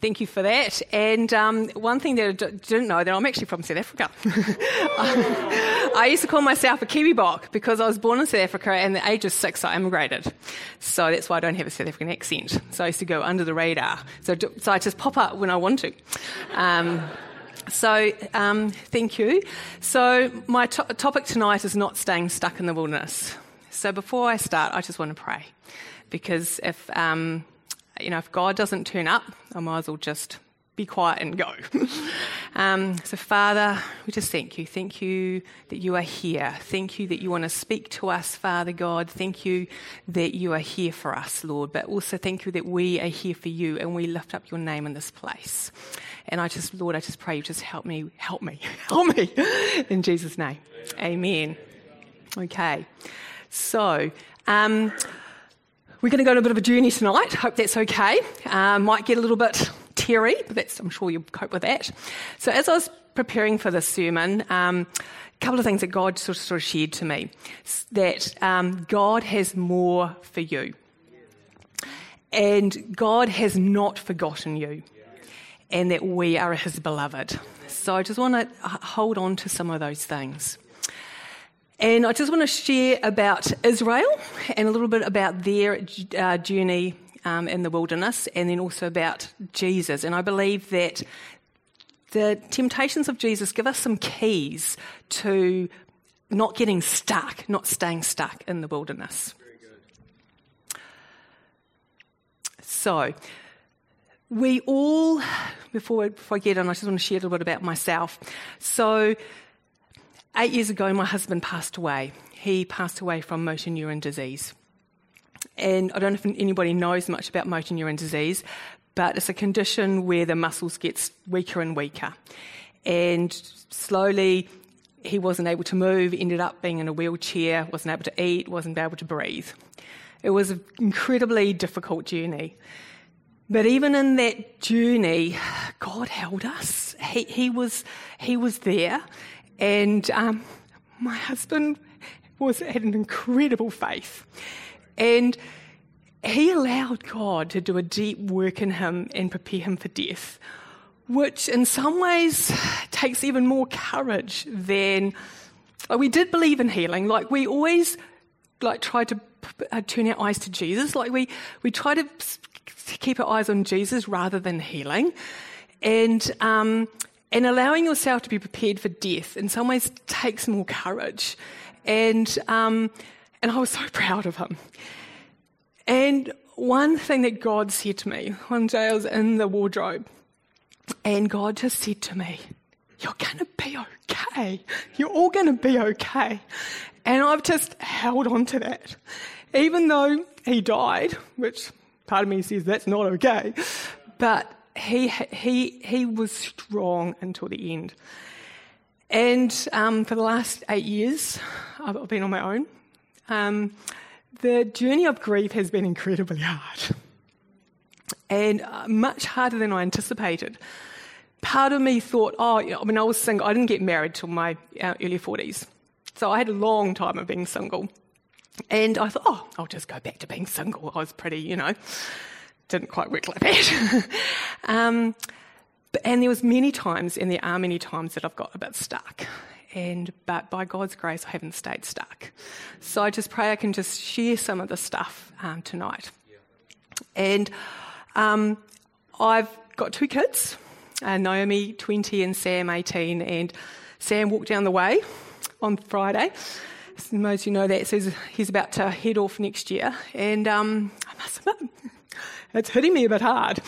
Thank you for that. And um, one thing that I d- didn't know that I'm actually from South Africa. I used to call myself a Kiwi Bok because I was born in South Africa and at the age of six I immigrated. So that's why I don't have a South African accent. So I used to go under the radar. So, so I just pop up when I want to. Um, so, um, thank you. So, my to- topic tonight is not staying stuck in the wilderness. So, before I start, I just want to pray. Because if um, you know, if God doesn't turn up, I might as well just be quiet and go. um, so, Father, we just thank you. Thank you that you are here. Thank you that you want to speak to us, Father God. Thank you that you are here for us, Lord. But also thank you that we are here for you and we lift up your name in this place. And I just, Lord, I just pray you just help me, help me, help me. In Jesus' name. Amen. Okay. So, um, we're going to go on a bit of a journey tonight. Hope that's okay. Um, might get a little bit teary, but I'm sure you'll cope with that. So, as I was preparing for this sermon, um, a couple of things that God sort of, sort of shared to me that um, God has more for you, and God has not forgotten you, and that we are His beloved. So, I just want to hold on to some of those things. And I just want to share about Israel and a little bit about their uh, journey um, in the wilderness and then also about Jesus. And I believe that the temptations of Jesus give us some keys to not getting stuck, not staying stuck in the wilderness. So, we all, before, before I get on, I just want to share a little bit about myself. So, Eight years ago, my husband passed away. He passed away from motor neuron disease. And I don't know if anybody knows much about motor neuron disease, but it's a condition where the muscles get weaker and weaker. And slowly, he wasn't able to move, ended up being in a wheelchair, wasn't able to eat, wasn't able to breathe. It was an incredibly difficult journey. But even in that journey, God held us. He, he, was, he was there. And um, my husband was had an incredible faith, and he allowed God to do a deep work in him and prepare him for death, which in some ways takes even more courage than like we did believe in healing. Like we always like try to uh, turn our eyes to Jesus. Like we we try to keep our eyes on Jesus rather than healing, and. Um, and allowing yourself to be prepared for death in some ways takes more courage. And, um, and I was so proud of him. And one thing that God said to me, one day I was in the wardrobe, and God just said to me, You're going to be okay. You're all going to be okay. And I've just held on to that. Even though he died, which part of me says that's not okay, but he, he, he was strong until the end. And um, for the last eight years, I've been on my own. Um, the journey of grief has been incredibly hard and uh, much harder than I anticipated. Part of me thought, oh, I mean, I was single. I didn't get married till my uh, early 40s. So I had a long time of being single. And I thought, oh, I'll just go back to being single. I was pretty, you know didn't quite work like that. um, but, and there was many times, and there are many times that I've got a bit stuck. And but by God's grace, I haven't stayed stuck. So I just pray I can just share some of the stuff um, tonight. And um, I've got two kids, uh, Naomi 20 and Sam 18. And Sam walked down the way on Friday. Most of you know that. So he's about to head off next year. And um, I must admit, it's hitting me a bit hard.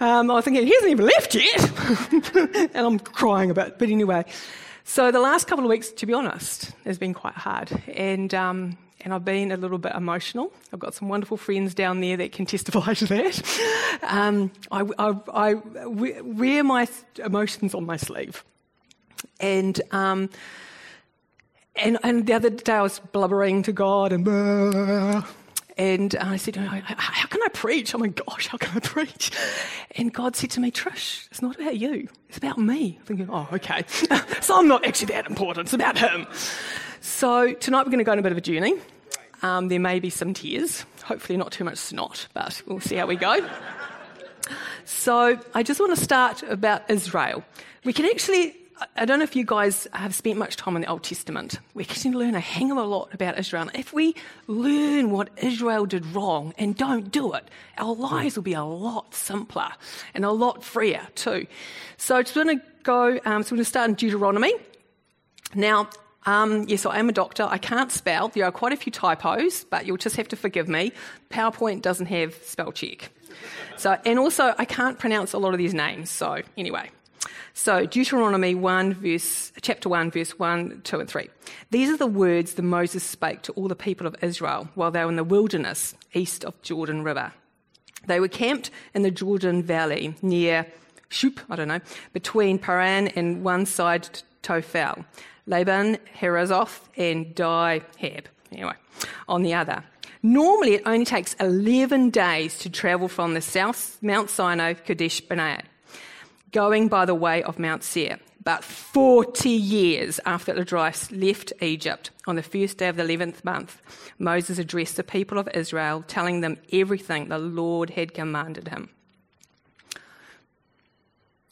Um, I was thinking, he hasn't even left yet. and I'm crying a bit. But anyway, so the last couple of weeks, to be honest, has been quite hard. And, um, and I've been a little bit emotional. I've got some wonderful friends down there that can testify to that. Um, I, I, I, wear my emotions on my sleeve. And, um, and, and the other day I was blubbering to God and and I said, How can I preach? Oh my gosh, how can I preach? And God said to me, Trish, it's not about you, it's about me. I'm thinking, Oh, okay. so I'm not actually that important, it's about Him. So tonight we're going to go on a bit of a journey. Um, there may be some tears, hopefully not too much snot, but we'll see how we go. So I just want to start about Israel. We can actually, I don't know if you guys have spent much time in the Old Testament. We can learn a hang of a lot about Israel. If we learn what Israel did wrong and don't do it, our lives will be a lot simpler and a lot freer too. So I just going to go, um, so we're going to start in Deuteronomy. Now, um, yes, I am a doctor. I can't spell. There are quite a few typos, but you'll just have to forgive me. PowerPoint doesn't have spell check. So, and also, I can't pronounce a lot of these names. So, anyway. So, Deuteronomy 1, verse, chapter 1, verse 1, 2, and 3. These are the words that Moses spake to all the people of Israel while they were in the wilderness east of Jordan River. They were camped in the Jordan Valley near Shup, I don't know, between Paran and one side Tophel. Laban, Herazoth, and Dihab, anyway, on the other. Normally, it only takes 11 days to travel from the south Mount Sinai, Kadesh Barnea, going by the way of Mount Seir. But 40 years after the Israelites left Egypt, on the first day of the 11th month, Moses addressed the people of Israel, telling them everything the Lord had commanded him.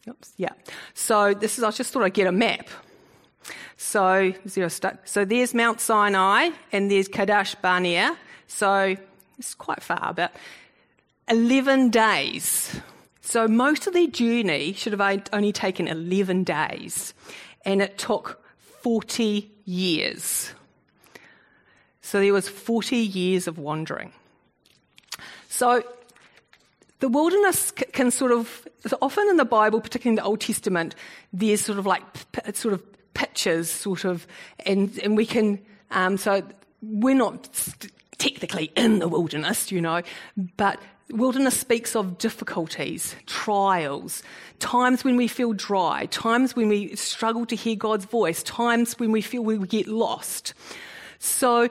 Oops, yeah. So this is, I just thought I'd get a map so. So there's Mount Sinai and there's Kadesh Barnea. So it's quite far, but 11 days. So most of their journey should have only taken 11 days, and it took 40 years. So there was 40 years of wandering. So the wilderness can sort of, often in the Bible, particularly in the Old Testament, there's sort of like sort of pictures, sort of, and, and we can, um, so we're not technically in the wilderness, you know, but wilderness speaks of difficulties, trials, times when we feel dry, times when we struggle to hear God's voice, times when we feel we get lost. So,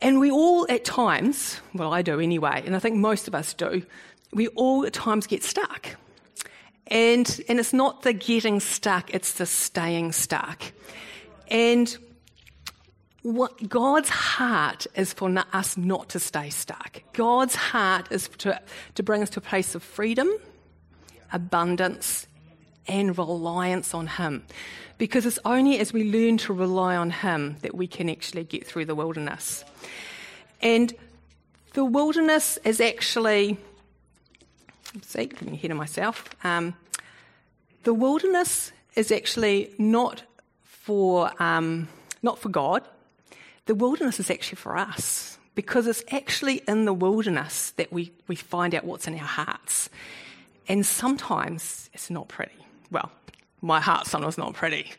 and we all at times, well, I do anyway, and I think most of us do, we all at times get stuck. And, and it's not the getting stuck, it's the staying stuck. And what God's heart is for us not to stay stuck. God's heart is to, to bring us to a place of freedom, abundance, and reliance on Him. Because it's only as we learn to rely on Him that we can actually get through the wilderness. And the wilderness is actually see, getting ahead of myself. Um, the wilderness is actually not for um, not for God. The wilderness is actually for us because it's actually in the wilderness that we, we find out what's in our hearts. And sometimes it's not pretty. Well, my heart sometimes was not pretty.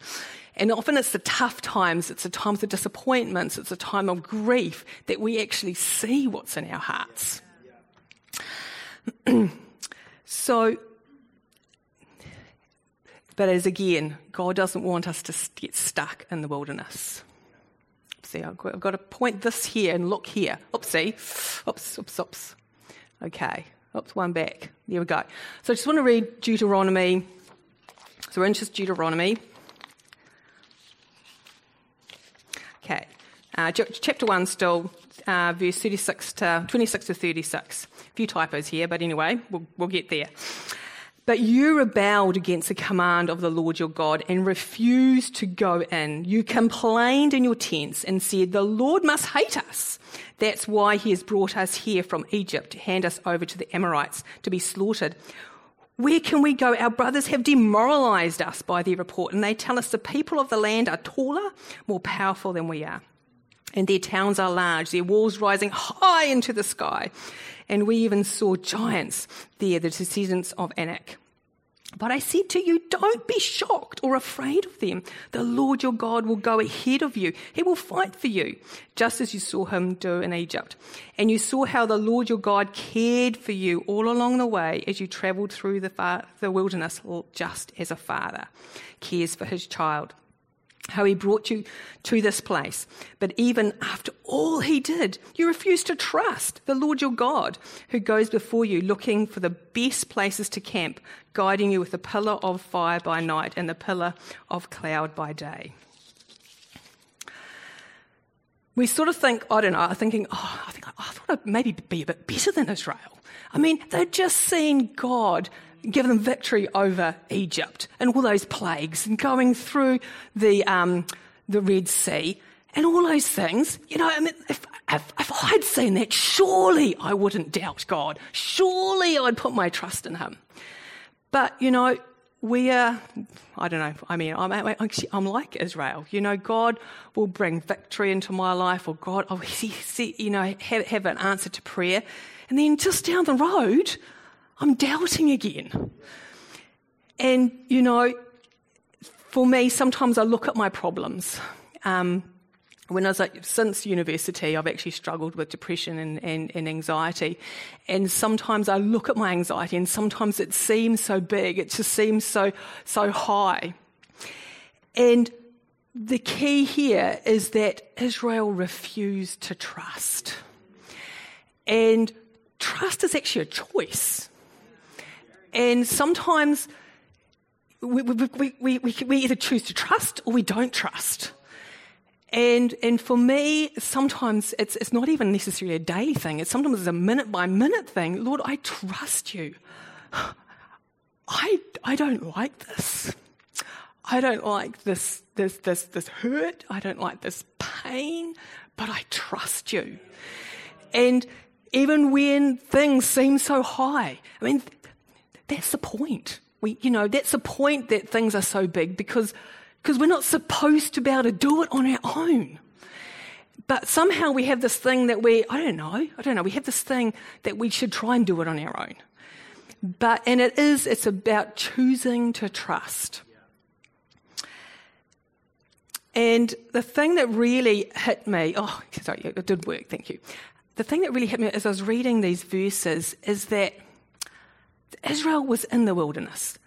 And often it's the tough times, it's the times of disappointments, it's a time of grief that we actually see what's in our hearts. So, but as again, God doesn't want us to get stuck in the wilderness. I've got, I've got to point this here and look here. Oopsie. Oops, oops, oops. Okay. Oops, one back. There we go. So I just want to read Deuteronomy. So we're in just Deuteronomy. Okay. Uh, chapter 1 still, uh, verse 36 to 26 to 36. A few typos here, but anyway, we'll, we'll get there. But you rebelled against the command of the Lord your God and refused to go in. You complained in your tents and said, The Lord must hate us. That's why he has brought us here from Egypt to hand us over to the Amorites to be slaughtered. Where can we go? Our brothers have demoralized us by their report, and they tell us the people of the land are taller, more powerful than we are and their towns are large, their walls rising high into the sky. And we even saw giants there, the descendants of Anak. But I said to you, don't be shocked or afraid of them. The Lord your God will go ahead of you. He will fight for you, just as you saw him do in Egypt. And you saw how the Lord your God cared for you all along the way as you traveled through the, far, the wilderness, just as a father cares for his child how he brought you to this place. But even after all he did, you refused to trust the Lord your God, who goes before you looking for the best places to camp, guiding you with a pillar of fire by night and the pillar of cloud by day. We sort of think, I don't know, I'm thinking, oh, I think I thought I'd maybe be a bit better than Israel. I mean, they'd just seen God give them victory over Egypt and all those plagues and going through the, um, the Red Sea and all those things. You know, I mean, if, if, if I'd seen that, surely I wouldn't doubt God. Surely I'd put my trust in Him. But, you know, we are, I don't know, I mean, I'm, actually, I'm like Israel. You know, God will bring victory into my life, or God, oh, see, see, you know, have, have an answer to prayer. And then just down the road, I'm doubting again. And, you know, for me, sometimes I look at my problems. Um, when I was since university, I've actually struggled with depression and, and, and, anxiety. And sometimes I look at my anxiety and sometimes it seems so big. It just seems so, so high. And the key here is that Israel refused to trust. And trust is actually a choice. And sometimes we, we, we, we, either choose to trust or we don't trust. And, and for me, sometimes it's, it's not even necessarily a daily thing. It's sometimes it's a minute by minute thing. Lord, I trust you. I, I don't like this. I don't like this, this, this, this hurt. I don't like this pain, but I trust you. And even when things seem so high, I mean, that's the point. We, you know, that's the point that things are so big because because we're not supposed to be able to do it on our own. But somehow we have this thing that we, I don't know, I don't know, we have this thing that we should try and do it on our own. But, and it is, it's about choosing to trust. And the thing that really hit me, oh, sorry, it did work, thank you. The thing that really hit me as I was reading these verses is that Israel was in the wilderness.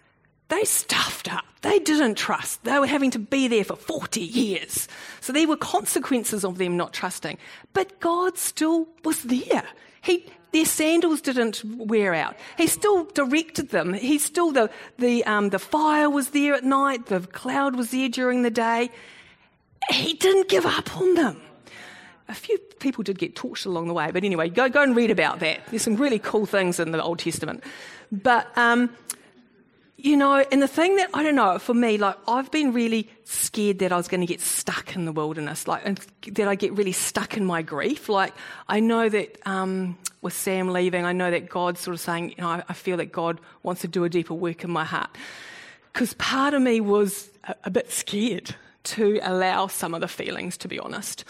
They stuffed up. They didn't trust. They were having to be there for 40 years. So there were consequences of them not trusting. But God still was there. He, their sandals didn't wear out. He still directed them. He still, the, the, um, the fire was there at night. The cloud was there during the day. He didn't give up on them. A few people did get torched along the way, but anyway, go, go and read about that. There's some really cool things in the Old Testament. But, um, you know, and the thing that, I don't know, for me, like, I've been really scared that I was going to get stuck in the wilderness, like, and that I get really stuck in my grief. Like, I know that um, with Sam leaving, I know that God's sort of saying, you know, I, I feel that God wants to do a deeper work in my heart. Because part of me was a, a bit scared to allow some of the feelings, to be honest.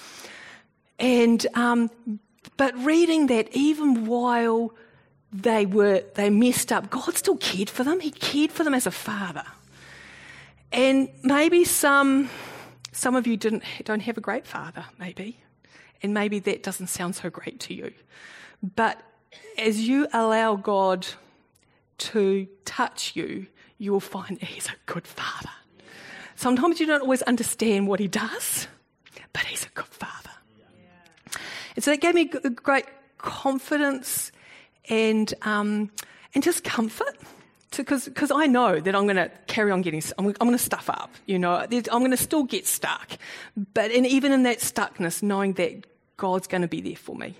And, um, but reading that, even while they were they messed up, God still cared for them. He cared for them as a father. And maybe some some of you didn't don't have a great father, maybe. And maybe that doesn't sound so great to you. But as you allow God to touch you, you will find that He's a good father. Sometimes you don't always understand what He does, but He's a good father. And so that gave me great confidence and, um, and just comfort. Because I know that I'm going to carry on getting, I'm, I'm going to stuff up, you know, I'm going to still get stuck. But and even in that stuckness, knowing that God's going to be there for me.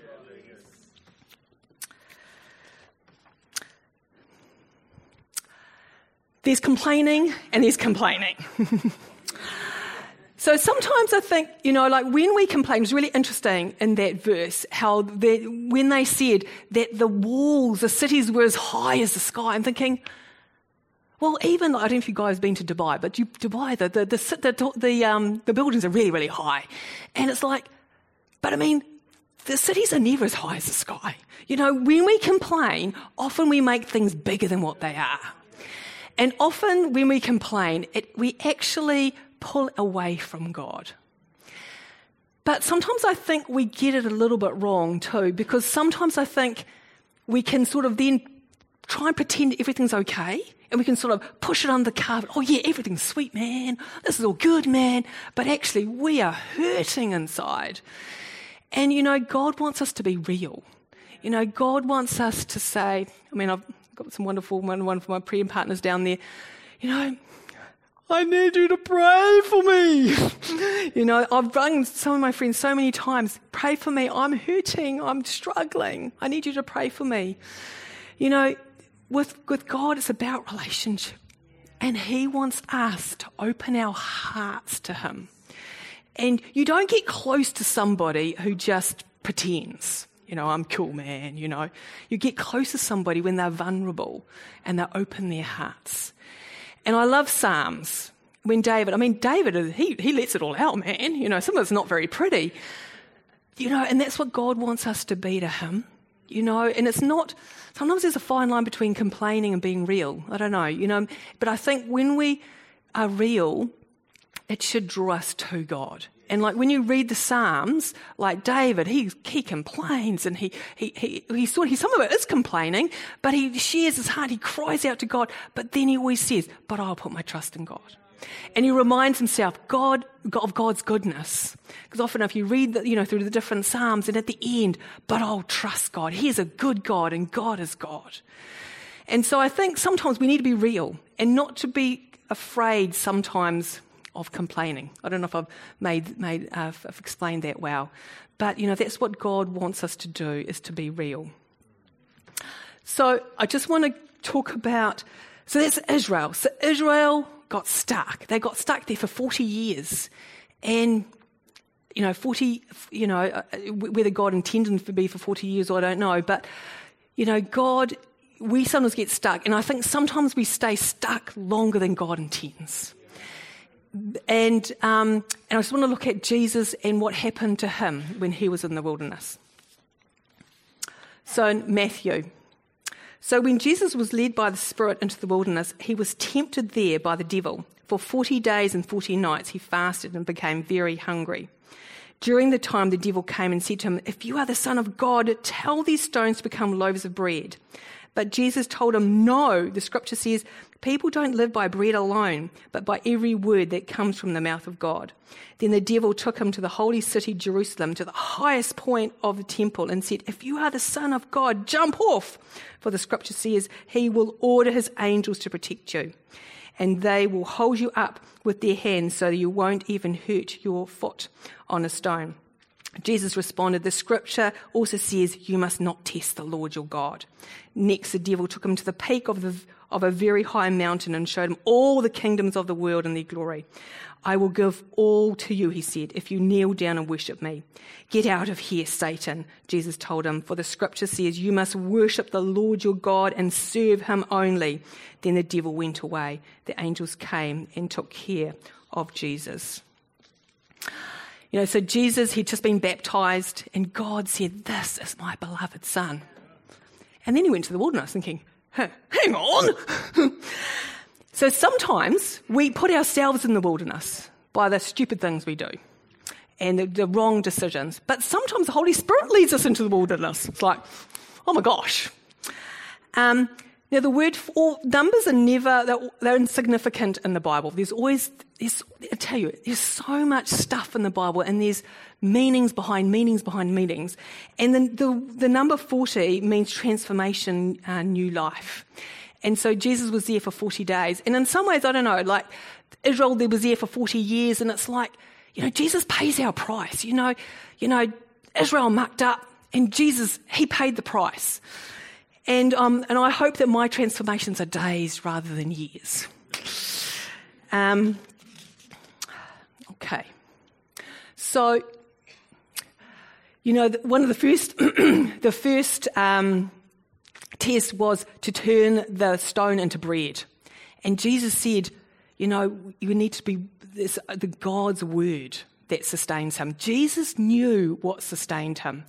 There's complaining and there's complaining. So sometimes I think, you know, like when we complain, it's really interesting in that verse how they, when they said that the walls, the cities were as high as the sky, I'm thinking, well, even I don't know if you guys have been to Dubai, but you, Dubai, the the the the, the, um, the buildings are really really high, and it's like, but I mean, the cities are never as high as the sky. You know, when we complain, often we make things bigger than what they are, and often when we complain, it, we actually pull away from God. But sometimes I think we get it a little bit wrong too, because sometimes I think we can sort of then try and pretend everything's okay, and we can sort of push it under the carpet. Oh, yeah, everything's sweet, man. This is all good, man. But actually, we are hurting inside. And, you know, God wants us to be real. You know, God wants us to say, I mean, I've got some wonderful one, one for my prayer partners down there. You know, I need you to pray for me. you know, I've rung some of my friends so many times, pray for me. I'm hurting. I'm struggling. I need you to pray for me. You know, with, with God, it's about relationship. And He wants us to open our hearts to Him. And you don't get close to somebody who just pretends. You know, I'm cool, man, you know. You get close to somebody when they're vulnerable and they open their hearts. And I love Psalms. When David, I mean, David, he, he lets it all out, man. You know, some of it's not very pretty. You know, and that's what God wants us to be to Him. You know, and it's not, sometimes there's a fine line between complaining and being real. I don't know, you know, but I think when we are real, it should draw us to God. And like when you read the Psalms, like David, he, he complains and he, he, he, he some of it is complaining, but he shares his heart. He cries out to God, but then he always says, but I'll put my trust in God. And he reminds himself God, of God's goodness. Because often if you read the, you know, through the different Psalms and at the end, but I'll trust God. He's a good God and God is God. And so I think sometimes we need to be real and not to be afraid sometimes of complaining. I don't know if I've made, made uh, explained that well, but you know that's what God wants us to do is to be real. So I just want to talk about. So that's Israel. So Israel got stuck. They got stuck there for forty years, and you know, 40, you know, uh, whether God intended them to be for 40 years, I don't know. But, you know, God, we sometimes get stuck. And I think sometimes we stay stuck longer than God intends and, um, and I just want to look at Jesus and what happened to him when he was in the wilderness. So, Matthew. So, when Jesus was led by the Spirit into the wilderness, he was tempted there by the devil. For 40 days and 40 nights, he fasted and became very hungry. During the time, the devil came and said to him, If you are the Son of God, tell these stones to become loaves of bread. But Jesus told him, No, the scripture says, people don't live by bread alone, but by every word that comes from the mouth of God. Then the devil took him to the holy city, Jerusalem, to the highest point of the temple, and said, If you are the Son of God, jump off. For the scripture says, He will order His angels to protect you, and they will hold you up with their hands so that you won't even hurt your foot on a stone. Jesus responded, The scripture also says, You must not test the Lord your God. Next, the devil took him to the peak of, the, of a very high mountain and showed him all the kingdoms of the world and their glory. I will give all to you, he said, if you kneel down and worship me. Get out of here, Satan, Jesus told him, for the scripture says, You must worship the Lord your God and serve him only. Then the devil went away. The angels came and took care of Jesus. You know, so Jesus, he'd just been baptized, and God said, This is my beloved Son. And then he went to the wilderness thinking, Hang on. so sometimes we put ourselves in the wilderness by the stupid things we do and the, the wrong decisions. But sometimes the Holy Spirit leads us into the wilderness. It's like, oh my gosh. Um, now, the word for numbers are never, they're, they're, insignificant in the Bible. There's always, there's, I tell you, there's so much stuff in the Bible and there's meanings behind meanings behind meanings. And the, the, the number 40 means transformation, uh, new life. And so Jesus was there for 40 days. And in some ways, I don't know, like Israel there was there for 40 years and it's like, you know, Jesus pays our price. You know, you know, Israel mucked up and Jesus, he paid the price. And, um, and I hope that my transformations are days rather than years. Um, okay. So, you know, one of the first, the first um, test was to turn the stone into bread. And Jesus said, you know, you need to be this, the God's word that sustains him. Jesus knew what sustained him.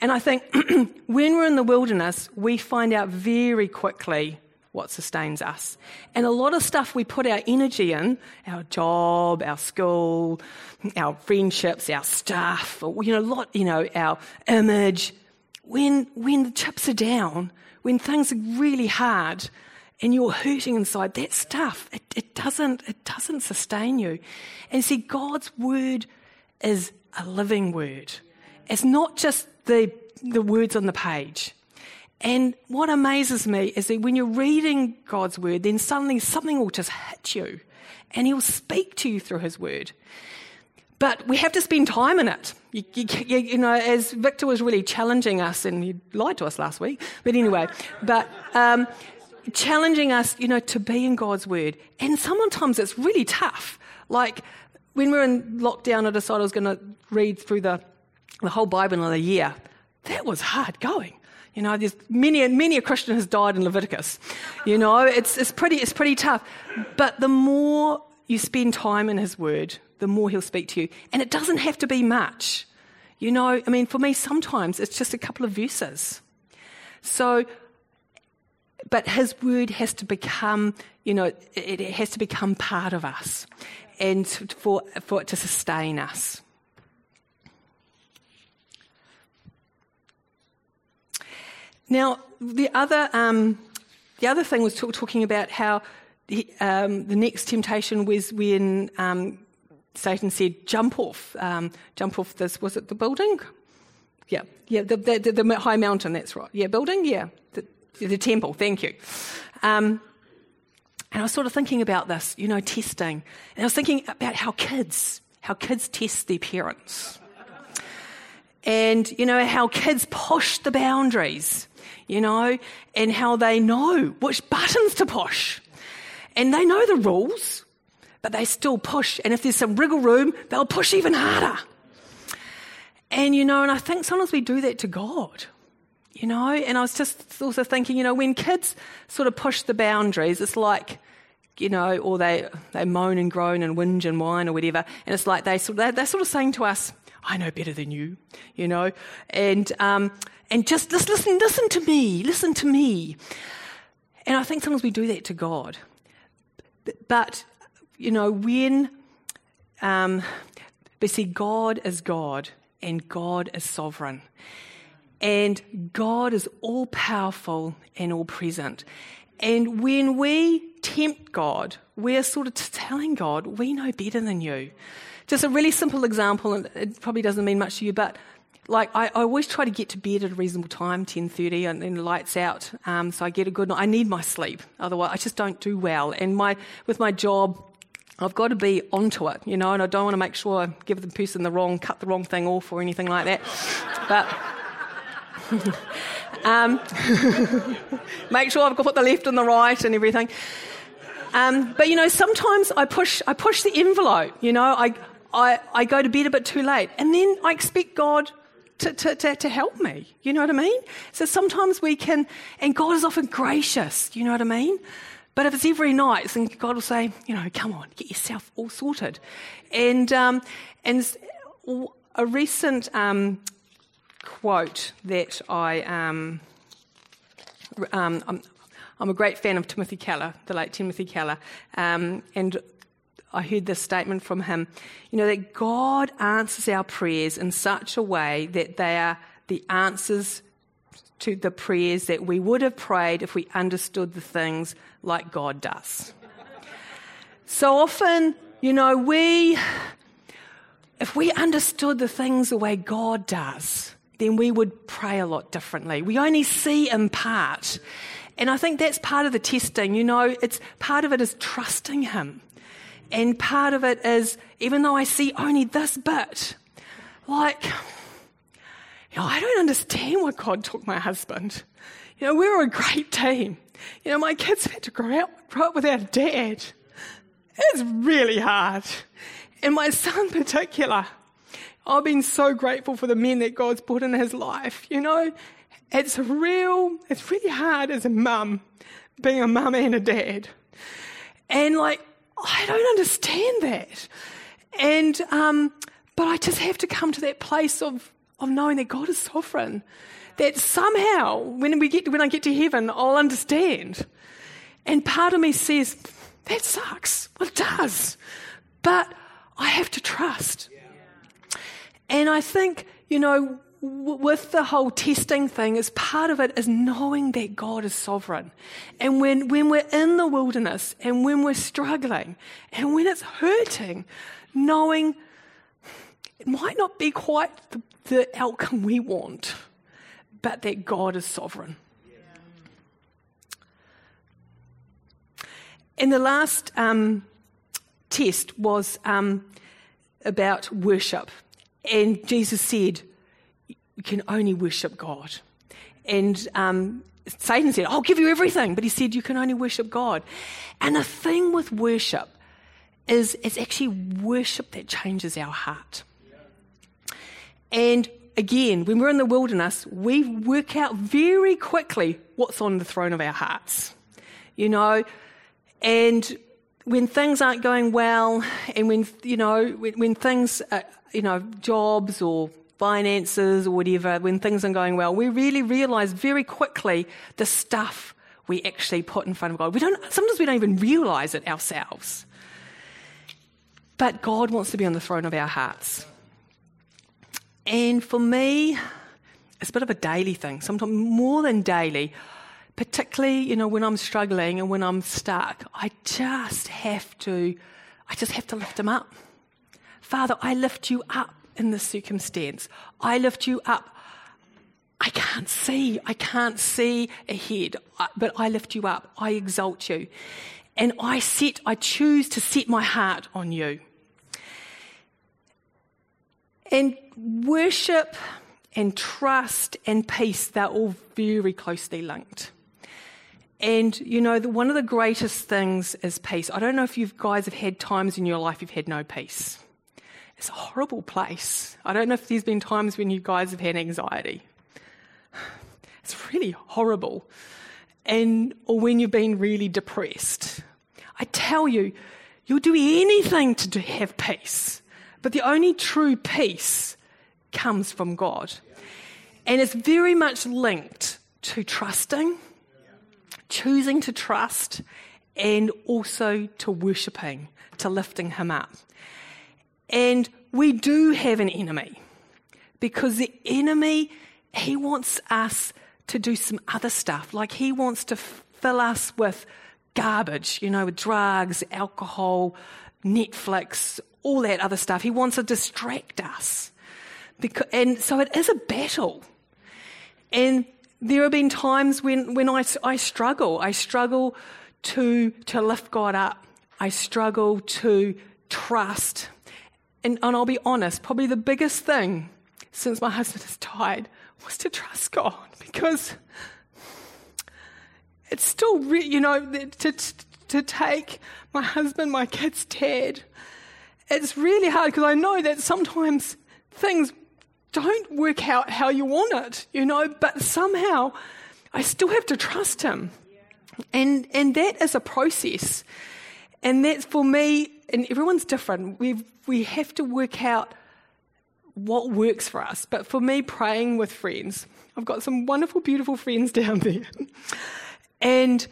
And I think when we're in the wilderness, we find out very quickly what sustains us. And a lot of stuff we put our energy in, our job, our school, our friendships, our stuff, you know, a lot, you know, our image. When, when the chips are down, when things are really hard, and you're hurting inside, that stuff, it, it, doesn't, it doesn't sustain you. And see, God's word is a living word. It's not just the, the words on the page. And what amazes me is that when you're reading God's word, then suddenly something will just hit you and he'll speak to you through his word. but we have to spend time in it. You, you, you, know, as Victor was really challenging us, and he lied to us last week, but anyway, but um, challenging us, you know, to be in God's Word. And sometimes it's really tough. Like when we were in lockdown, I decided I was going to read through the, the whole Bible in a year. That was hard going. You know, there's many, many a Christian has died in Leviticus. You know, it's, it's, pretty, it's pretty tough. But the more you spend time in His Word, the more He'll speak to you. And it doesn't have to be much. You know, I mean, for me, sometimes it's just a couple of verses. So, but His Word has to become, you know, it, it has to become part of us and for, for it to sustain us. Now, the other, um, the other thing was talk, talking about how the, um, the, next temptation was when um, Satan said, "Jump off, um, jump off this." Was it the building? Yeah, yeah, the, the, the, high mountain. That's right. Yeah, building. Yeah, the, the temple. Thank you. And I was sort of thinking about this, you know, testing, and I was thinking about how kids, how kids test their parents, and you know how kids push the boundaries you know, and how they know which buttons to push. And they know the rules, but they still push. And if there's some wriggle room, they'll push even harder. And, you know, and I think sometimes we do that to God, you know, and I was just also thinking, you know, when kids sort of push the boundaries, it's like, you know, or they, they moan and groan and whinge and whine or whatever. And it's like they, they're, they're sort of saying to us, I know better than you, you know, and, um, and just, just listen, listen to me, listen to me. And I think sometimes we do that to God. But, you know, when, um, but see, God is God and God is sovereign. And God is all powerful and all present. And when we tempt God, we're sort of telling God, we know better than you. Just a really simple example, and it probably doesn't mean much to you, but like I, I, always try to get to bed at a reasonable time, 10.30, and then the lights out, um, so I get a good night. I need my sleep, otherwise I just don't do well. And my, with my job, I've got to be onto it, you know, and I don't want to make sure I give the person the wrong, cut the wrong thing off or anything like that. but um, make sure I've got the left and the right and everything. Um, but you know, sometimes I push, I push the envelope. You know, I, I, I go to bed a bit too late, and then I expect God to, to, to, to, help me. You know what I mean? So sometimes we can, and God is often gracious. You know what I mean? But if it's every night, then God will say, you know, come on, get yourself all sorted. And, um, and a recent um, quote that I, um, um, I'm, I'm, a great fan of Timothy Keller, the late Timothy Keller, um, and I heard this statement from him, you know, that God answers our prayers in such a way that they are the answers to the prayers that we would have prayed if we understood the things like God does. so often, you know, we, if we understood the things the way God does, then we would pray a lot differently. We only see in part. And I think that's part of the testing. You know, it's part of it is trusting Him. And part of it is, even though I see only this bit, like, you know, I don't understand why God took my husband. You know, we were a great team. You know, my kids had to grow up, grow up without a dad. It's really hard. And my son in particular, I've been so grateful for the men that God's put in his life. You know, it's real, it's really hard as a mum, being a mum and a dad. And like, I don't understand that. And, um, but I just have to come to that place of, of knowing that God is sovereign. That somehow, when we get, when I get to heaven, I'll understand. And part of me says, that sucks. Well, it does. But I have to trust. And I think, you know, with the whole testing thing, is part of it is knowing that God is sovereign. And when, when we're in the wilderness and when we're struggling and when it's hurting, knowing it might not be quite the, the outcome we want, but that God is sovereign. And the last um, test was um, about worship. And Jesus said, You can only worship God. And um, Satan said, I'll give you everything. But he said, You can only worship God. And the thing with worship is it's actually worship that changes our heart. And again, when we're in the wilderness, we work out very quickly what's on the throne of our hearts. You know, and when things aren't going well, and when, you know, when, when things, are, you know, jobs or finances or whatever, when things aren't going well, we really realize very quickly the stuff we actually put in front of God. We don't, sometimes we don't even realize it ourselves. But God wants to be on the throne of our hearts. And for me, it's a bit of a daily thing, sometimes more than daily. Particularly, you know, when I'm struggling and when I'm stuck, I just have to, I just have to lift him up. Father, I lift you up in this circumstance. I lift you up. I can't see. I can't see ahead, uh, but I lift you up. I exalt you. And I set, I choose to set my heart on you. And worship and trust and peace, they're all very closely linked. And, you know, the, one of the greatest things is peace. I don't know if you guys have had times in your life you've had no peace. It's a horrible place. I don't know if there's been times when you guys have had anxiety. It's really horrible. And, or when you've been really depressed. I tell you, you'll do anything to have peace. But the only true peace comes from God. And it's very much linked to trusting, choosing to trust, and also to worshipping, to lifting Him up. And we do have an enemy because the enemy, he wants us to do some other stuff. Like he wants to fill us with garbage, you know, with drugs, alcohol, Netflix, all that other stuff. He wants to distract us. Because, and so it is a battle. And there have been times when, when I, I struggle. I struggle to, to lift God up. I struggle to trust. And, and I'll be honest, probably the biggest thing since my husband has died was to trust God because it's still, re- you know, to, to, to take my husband, my kids dead it's really hard because I know that sometimes things don't work out how you want it, you know, but somehow I still have to trust him. And, and that is a process. And that's for me, and everyone's different. we we have to work out what works for us. But for me, praying with friends, I've got some wonderful, beautiful friends down there. and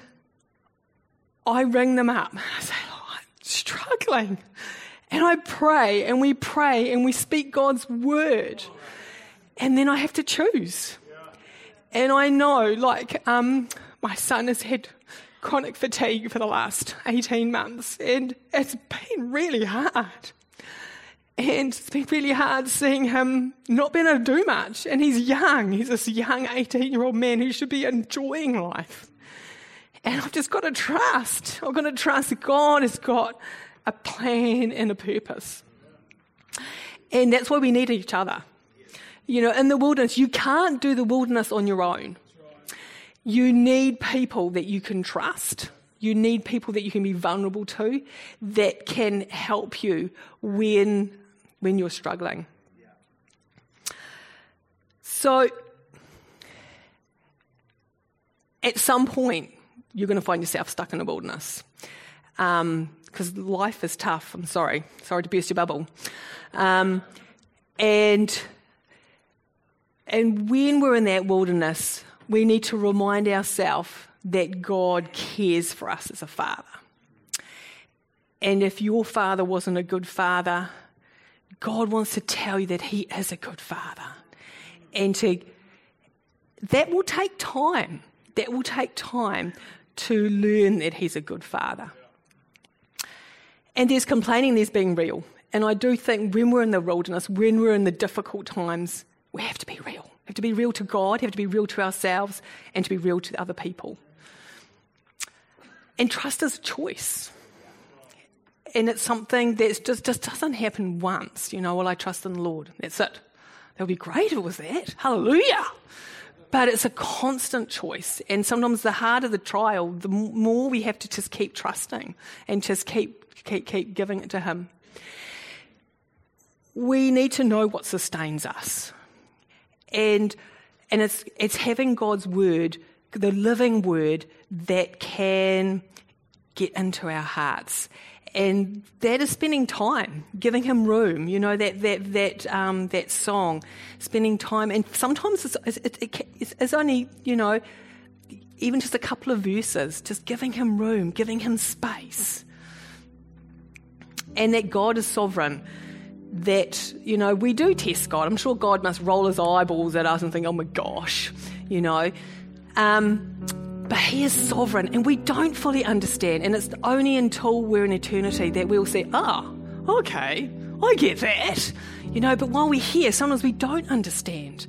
I ring them up. I say, oh, I'm struggling. And I pray and we pray and we speak God's word. And then I have to choose. And I know, like, um, my son has had chronic fatigue for the last 18 months, and it's been really hard. And it's been really hard seeing him not being able to do much. And he's young. He's this young 18 year old man who should be enjoying life. And I've just got to trust. I've got to trust God has got a plan and a purpose. And that's why we need each other. You know, in the wilderness, you can't do the wilderness on your own. You need people that you can trust. You need people that you can be vulnerable to that can help you when, when you're struggling. So, at some point, you're going to find yourself stuck in the wilderness. Um, because life is tough. I'm sorry. Sorry to burst your bubble. Um, and, and when we're in that wilderness, we need to remind ourselves that God cares for us as a father. And if your father wasn't a good father, God wants to tell you that He is a good father. And to, that will take time. That will take time to learn that He's a good father. And there's complaining, there's being real. And I do think when we're in the wilderness, when we're in the difficult times, we have to be real. We have to be real to God, we have to be real to ourselves, and to be real to other people. And trust is a choice. and it's something that just, just doesn't happen once. You know, well, I trust in the Lord. That's it. That would be great if it was that. Hallelujah. But it's a constant choice. And sometimes the harder the trial, the more we have to just keep trusting and just keep, keep, keep giving it to Him. We need to know what sustains us. And, and it's, it's having God's word, the living word, that can get into our hearts and that is spending time, giving him room. You know that that that um, that song, spending time, and sometimes it's, it's, it's, it's only you know even just a couple of verses, just giving him room, giving him space, and that God is sovereign. That you know we do test God. I'm sure God must roll his eyeballs at us and think, "Oh my gosh," you know. Um, but He is sovereign and we don't fully understand. And it's only until we're in eternity that we'll say, ah, oh, okay, I get that. You know, but while we're here, sometimes we don't understand.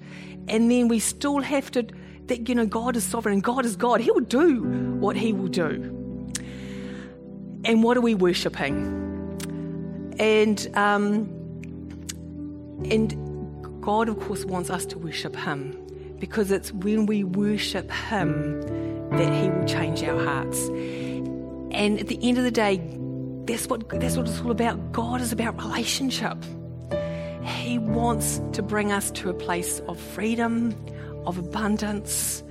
And then we still have to, that, you know, God is sovereign and God is God. He will do what He will do. And what are we worshipping? And, um, and God, of course, wants us to worship Him because it's when we worship Him that He will change our hearts. And at the end of the day, that's what, that's what it's all about. God is about relationship. He wants to bring us to a place of freedom, of abundance,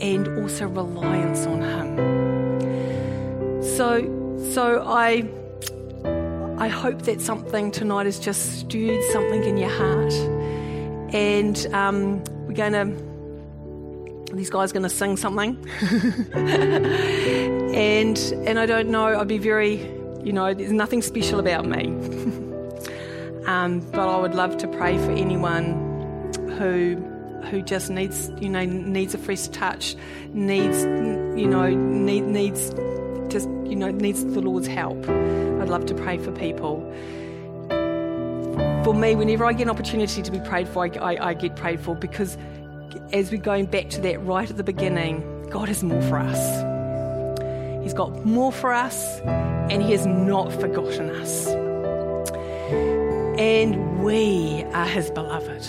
and also reliance on Him. So, so I, I hope that something tonight has just stirred something in your heart, and um, we're going to these guys going to sing something. and and I don't know, I'd be very, you know, there's nothing special about me. um, but I would love to pray for anyone who who just needs, you know, needs a fresh touch, needs, you know, need, needs just, you know, needs the Lord's help. I'd love to pray for people. For me, whenever I get an opportunity to be prayed for, I, I, I get prayed for because as we're going back to that right at the beginning, God has more for us. He's got more for us, and He has not forgotten us. And we are His beloved.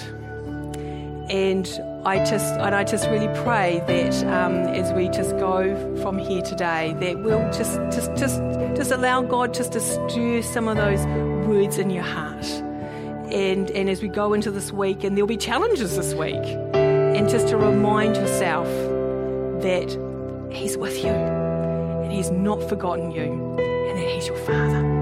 And I just, and I just really pray that um, as we just go from here today, that we'll just, just, just, just allow God just to stir some of those words in your heart. And, and as we go into this week, and there'll be challenges this week and just to remind yourself that He's with you and He's not forgotten you and that He's your Father.